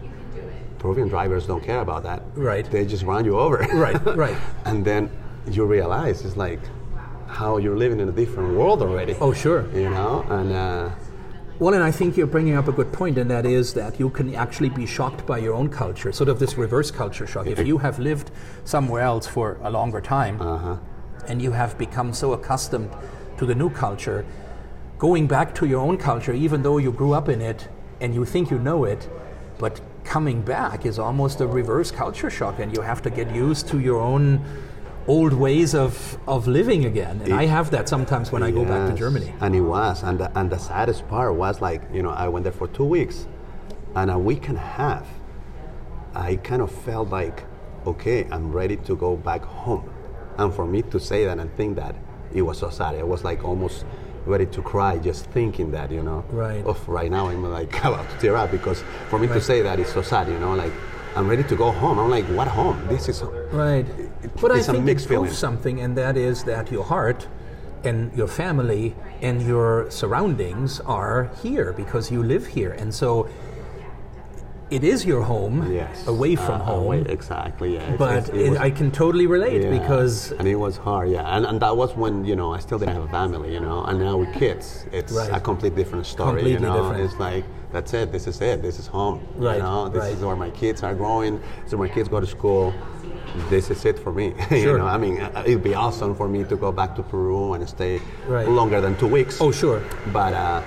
You can do it.
Peruvian drivers don't care about that.
Right.
They just run you over.
Right, right.
and then you realize it's like how you're living in a different world already.
Oh, sure.
You know, and. Uh,
Well, and I think you're bringing up a good point, and that is that you can actually be shocked by your own culture, sort of this reverse culture shock. If you have lived somewhere else for a longer time, and you have become so accustomed to the new culture, going back to your own culture, even though you grew up in it and you think you know it, but coming back is almost a reverse culture shock, and you have to get used to your own old ways of, of living again. And I have that sometimes when I go back to Germany.
And it was, and the, and the saddest part was like, you know, I went there for two weeks, and a week and a half, I kind of felt like, okay, I'm ready to go back home. And for me to say that and think that, it was so sad. I was like almost ready to cry just thinking that, you know.
Right.
Of right now, I'm like about to tear up because for me to
Right.
say that is so sad, you know, like I'm ready to go home. I'm like, what home? This is
Right. But I think it proves something, and that is that your heart and your family and your surroundings are here because you live here. And so it is your home
yes
away from
uh,
home.
away- exactly. Yeah. It's-
But
it's- it
it,
was-
I can totally relate
Yeah,
because
and it was hard, yeah, and, and that was when you know I still didn't have a family, you know, and now with kids, it's
Right.
a complete different story,
Completely
you know.
different.
It's like that's it, this is it, this is home,
Right,
you know, this
right.
is where my kids are growing, So my kids go to school. This is it for me.
Sure.
you know, I mean, uh, it'd be awesome for me to go back to Peru and stay
Right.
longer than two weeks.
oh sure,
but uh,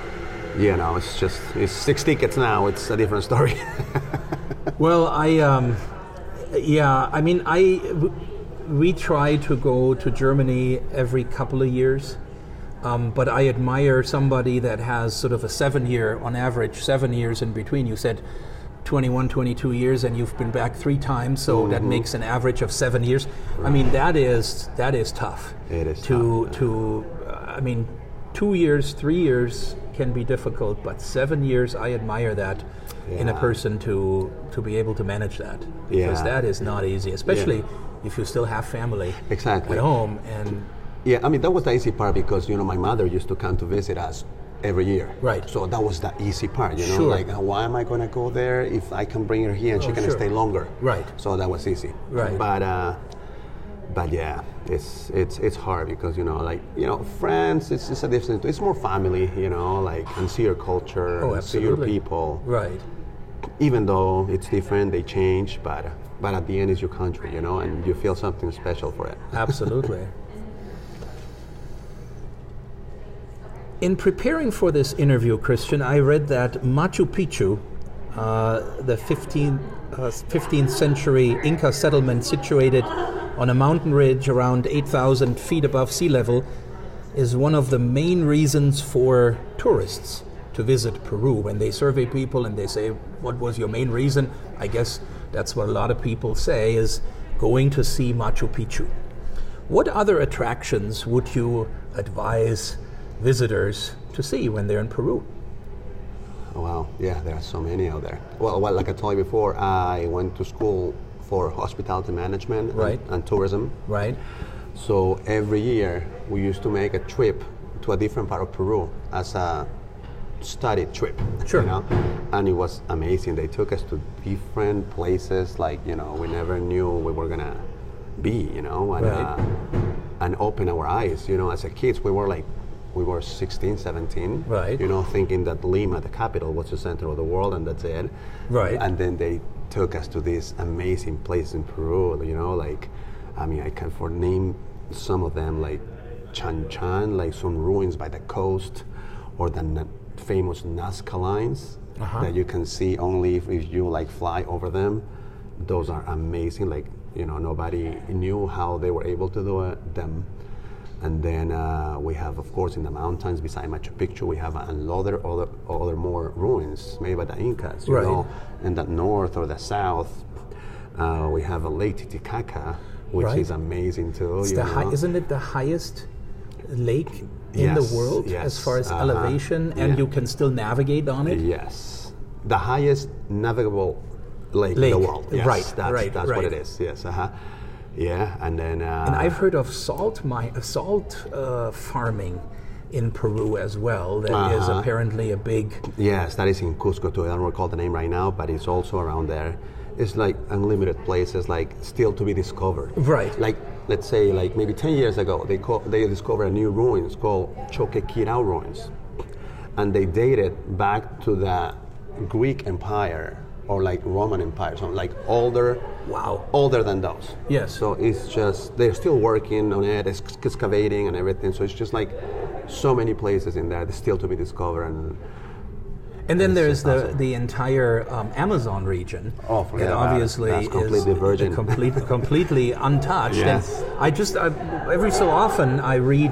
you know, it's just it's six tickets now. It's a different story.
Well, I, um, yeah, I mean, I we try to go to Germany every couple of years, um, but I admire somebody that has sort of a seven year, on average, seven years in between. You said 21, 22 years, and you've been back three times, so that makes an average of seven years. I mean, that is that is tough.
It is
to to. Uh, I mean, two years, three years can be difficult, but seven years, I admire that in a person to to be able to manage that because
Yeah.
that is not easy, especially if you still have family
Exactly.
at home and
Yeah, I mean that was the easy part because you know my mother used to come to visit us every year.
Right.
So that was the easy part, you know,
Sure.
like why am I gonna go there if I can bring her here and she
Oh,
can
sure.
stay longer?
Right.
So that was easy.
Right.
But uh, but yeah, it's it's it's hard because you know like you know France, it's it's a different. It's more family, you know, like and see your culture,
oh,
and see your people.
right.
Even though it's different, they change, but but at the end, it's your country, you know, and you feel something special for it.
Absolutely. In preparing for this interview, Christian, I read that Machu Picchu, uh, the 15th, uh, 15th century Inca settlement situated on a mountain ridge around 8,000 feet above sea level, is one of the main reasons for tourists to visit Peru. When they survey people and they say, What was your main reason? I guess that's what a lot of people say is going to see Machu Picchu. What other attractions would you advise visitors to see when they're in Peru?
Wow, yeah, there are so many out there. Well, well, like I told you before, I went to school for hospitality management and-
Right.
and, tourism.
Right?
So every year we used to make a trip to a different part of Peru as a study trip.
Sure.
You know? And it was amazing. They took us to different places like, you know, we never knew we were gonna be, you know, and,
Right.
uh, and open our eyes. You know, as a kids we were like we were 16, 17,
Right.
you know, thinking that Lima, the capital, was the center of the world and that's it.
Right.
And then they took us to this amazing place in Peru, you know, like, I mean, I can for name some of them, like Chan Chan, like some ruins by the coast, or the na- famous Nazca lines
Uh-huh.
that you can see only if, if you like fly over them. Those are amazing. Like, you know, nobody knew how they were able to do it, them. And then uh, we have, of course, in the mountains beside Machu Picchu, we have another other, other more ruins made by the Incas. You
Right.
know, in the north or the south, uh, we have a Lake Titicaca, which
Right.
is amazing too.
It's
you
the high,
know.
isn't it the highest lake in
Yes,
the world
yes,
as far as
uh-huh,
elevation, and
yeah.
you can still navigate on it?
Yes, the highest navigable lake, in the world. Yes,
right,
That's,
right,
that's what it is. Yes. Uh-huh. Yeah, and then. Uh,
And I've heard of salt mi- uh, salt uh, farming in Peru as well. That is
Uh-huh.
apparently a big.
Yes, that is in Cusco too. I don't recall the name right now, but it's also around there. It's like unlimited places, like still to be discovered.
Right.
Like let's say, like maybe 10 years ago, they call, they discovered a new ruins called Choquequirao ruins, and they date it back to the Greek Empire or like Roman Empire, so like older.
Wow.
Older than those.
Yes.
So it's just they're still working on it, ex- excavating and everything. So it's just like so many places in there that's still to be discovered and.
And then
It's
there's the,
awesome.
the entire um, Amazon region.
Oh,
that obviously
That's
is
completely virgin.
complete, completely untouched.
Yes.
And I just I, every so often I read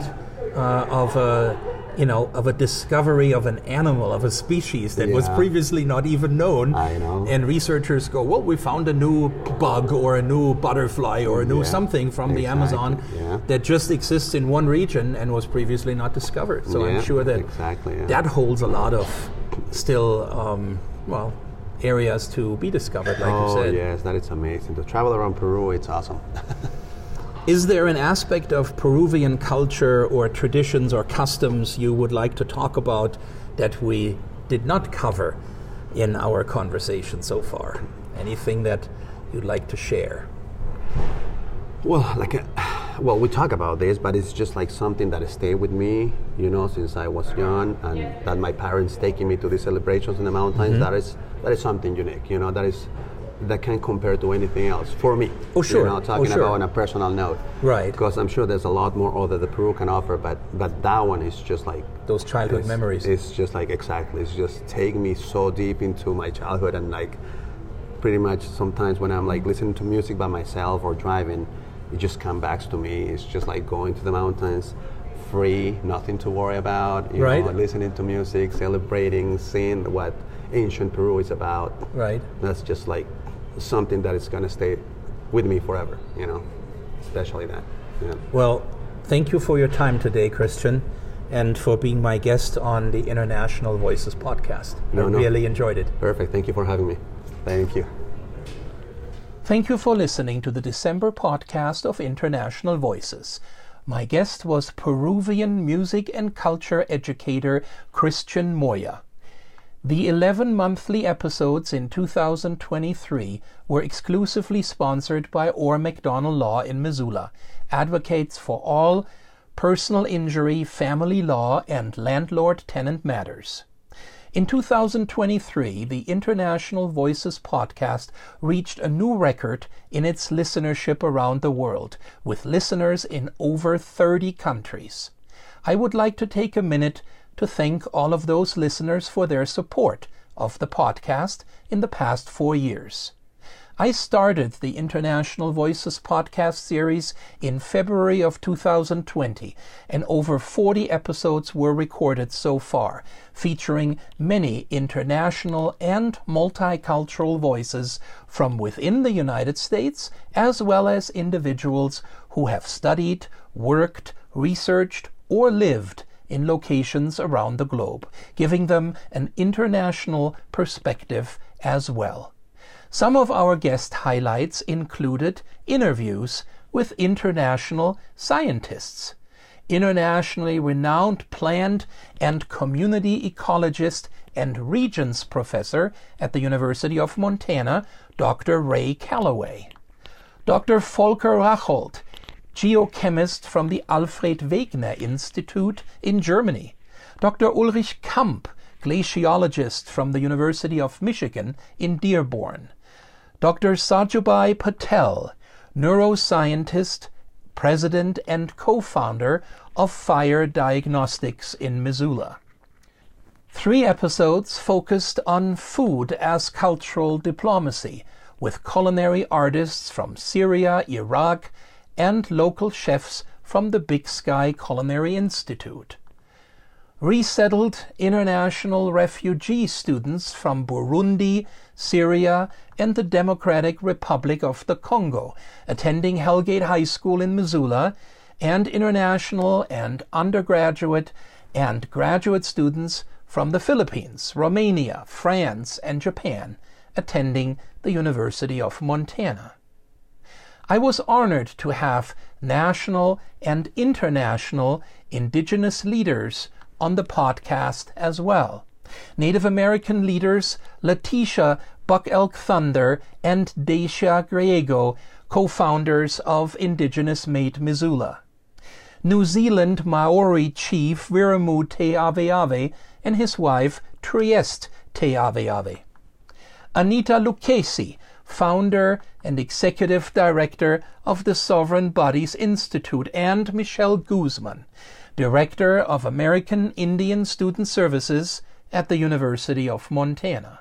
uh, of a you know of a discovery of an animal of a species that was previously not even known.
I know.
And researchers go, well, we found a new bug or a new butterfly or a new
Yeah,
something from the Amazon
yeah.
that just exists in one region and was previously not discovered. So I'm sure that
exactly, yeah.
that holds a lot of still, um, well, areas to be discovered, like you
oh
said.
yes, that is amazing. To travel around Peru, it's awesome.
Is there an aspect of Peruvian culture or traditions or customs you would like to talk about that we did not cover in our conversation so far? Anything that you'd like to share?
well, like, uh, well, we talk about this, but it's just like something that stayed with me, you know, since I was young, and that my parents taking me to these celebrations in the mountains.
Mm-hmm.
that is that is something unique, you know. That is that can't compare to anything else for me.
Oh, sure.
You know,
Oh,
talking
sure.
about on a personal note.
Right.
Because I'm sure there's a lot more other that Peru can offer, but but that one is just like
Those childhood
It's-
memories.
It's just like exactly. It's just take me so deep into my childhood and like pretty much sometimes when I'm like listening to music by myself or driving, it just comes back to me. It's just like going to the mountains, free, nothing to worry about. You
Right.
Know, listening to music, celebrating, seeing what ancient Peru is about.
Right.
That's just like something that is gonna stay with me forever. You know, especially that. Yeah.
Well, thank you for your time today, Christian, and for being my guest on the International Voices podcast.
No,
I
no.
really enjoyed it.
Perfect. Thank you for having me. Thank you.
Thank you for listening to the December podcast of International Voices. My guest was Peruvian music and culture educator Christian Moya. The 11 monthly episodes in 2023 were exclusively sponsored by Orr McDonald Law in Missoula, advocates for all personal injury, family law, and landlord tenant matters. In 2023, the International Voices podcast reached a new record in its listenership around the world, with listeners in over 30 countries. I would like to take a minute to thank all of those listeners for their support of the podcast in the past four years. I started the International Voices podcast series in February of 2020, and over 40 episodes were recorded so far, featuring many international and multicultural voices from within the United States, as well as individuals who have studied, worked, researched, or lived in locations around the globe, giving them an international perspective as well. Some of our guest highlights included interviews with international scientists, internationally renowned plant and community ecologist and regents professor at the University of Montana, Dr. Ray Callaway, Dr. Volker Rachold, geochemist from the Alfred Wegener Institute in Germany, Dr. Ulrich Kamp, glaciologist from the University of Michigan in Dearborn, Dr. Sarjubhai Patel, neuroscientist, president, and co founder of Fyr Diagnostics in Missoula. Three episodes focused on food as cultural diplomacy, with culinary artists from Syria, Iraq, and local chefs from the Big Sky Culinary Institute. resettled international refugee students from Burundi, Syria, and the Democratic Republic of the Congo, attending Hellgate High School in Missoula, and international and undergraduate and graduate students from the Philippines, Romania, France, and Japan, attending the University of Montana. I was honored to have national and international indigenous leaders on the podcast as well. Native American leaders Letitia Buck Elk Thunder and Dacia Griego, co founders of Indigenous Made Missoula. New Zealand Maori chief Wiremu Te Aweawe and his wife Trieste Te Aweawe. Annita Lucchesi, founder and executive director of the Sovereign Bodies Institute, and Michelle Guzman, director of American Indian Student Services at the University of Montana.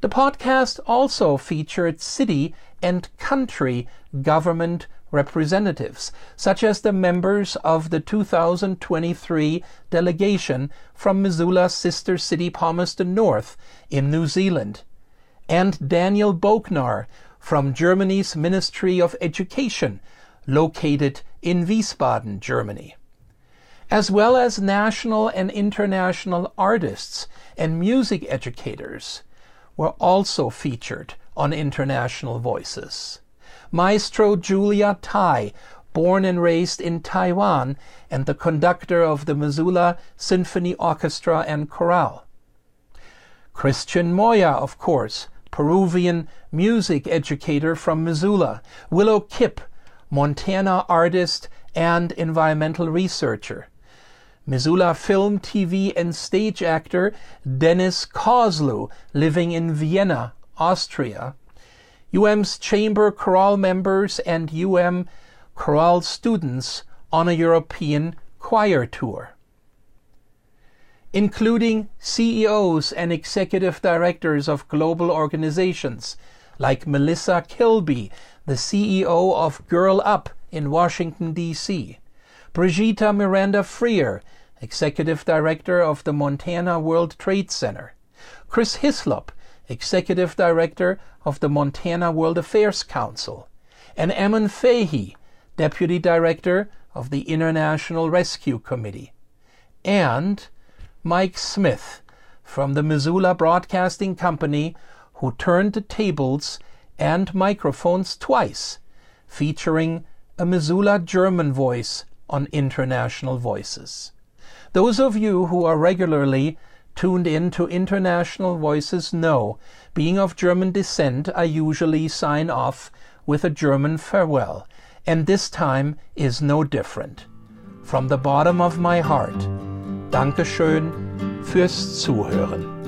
The podcast also featured city and country government representatives, such as the members of the 2023 delegation from Missoula's sister city Palmerston North in New Zealand, and Daniel Bognar from Germany's Ministry of Education, located in Wiesbaden, Germany as well as national and international artists and music educators were also featured on International Voices. Maestro Julia Tai, born and raised in Taiwan, and the conductor of the Missoula Symphony Orchestra and Chorale. Christian Moya, of course, Peruvian music educator from Missoula. Willow Kipp, Montana artist and environmental researcher. Missoula film, TV, and stage actor Dennis Kozlu, living in Vienna, Austria. UM's chamber chorale members and UM chorale students on a European choir tour. Including CEOs and executive directors of global organizations like Melissa Kilby, the CEO of Girl Up in Washington, D.C., Brigitta Miranda Freer, Executive Director of the Montana World Trade Center, Chris Hislop, Executive Director of the Montana World Affairs Council, and Eamon Fahey, Deputy Director of the International Rescue Committee, and Mike Smith from the Missoula Broadcasting Company, who turned the tables and microphones twice, featuring a Missoula German voice on International Voices. Those of you who are regularly tuned in to International Voices know, being of German descent, I usually sign off with a German farewell, and this time is no different. From the bottom of my heart, Dankeschön fürs Zuhören.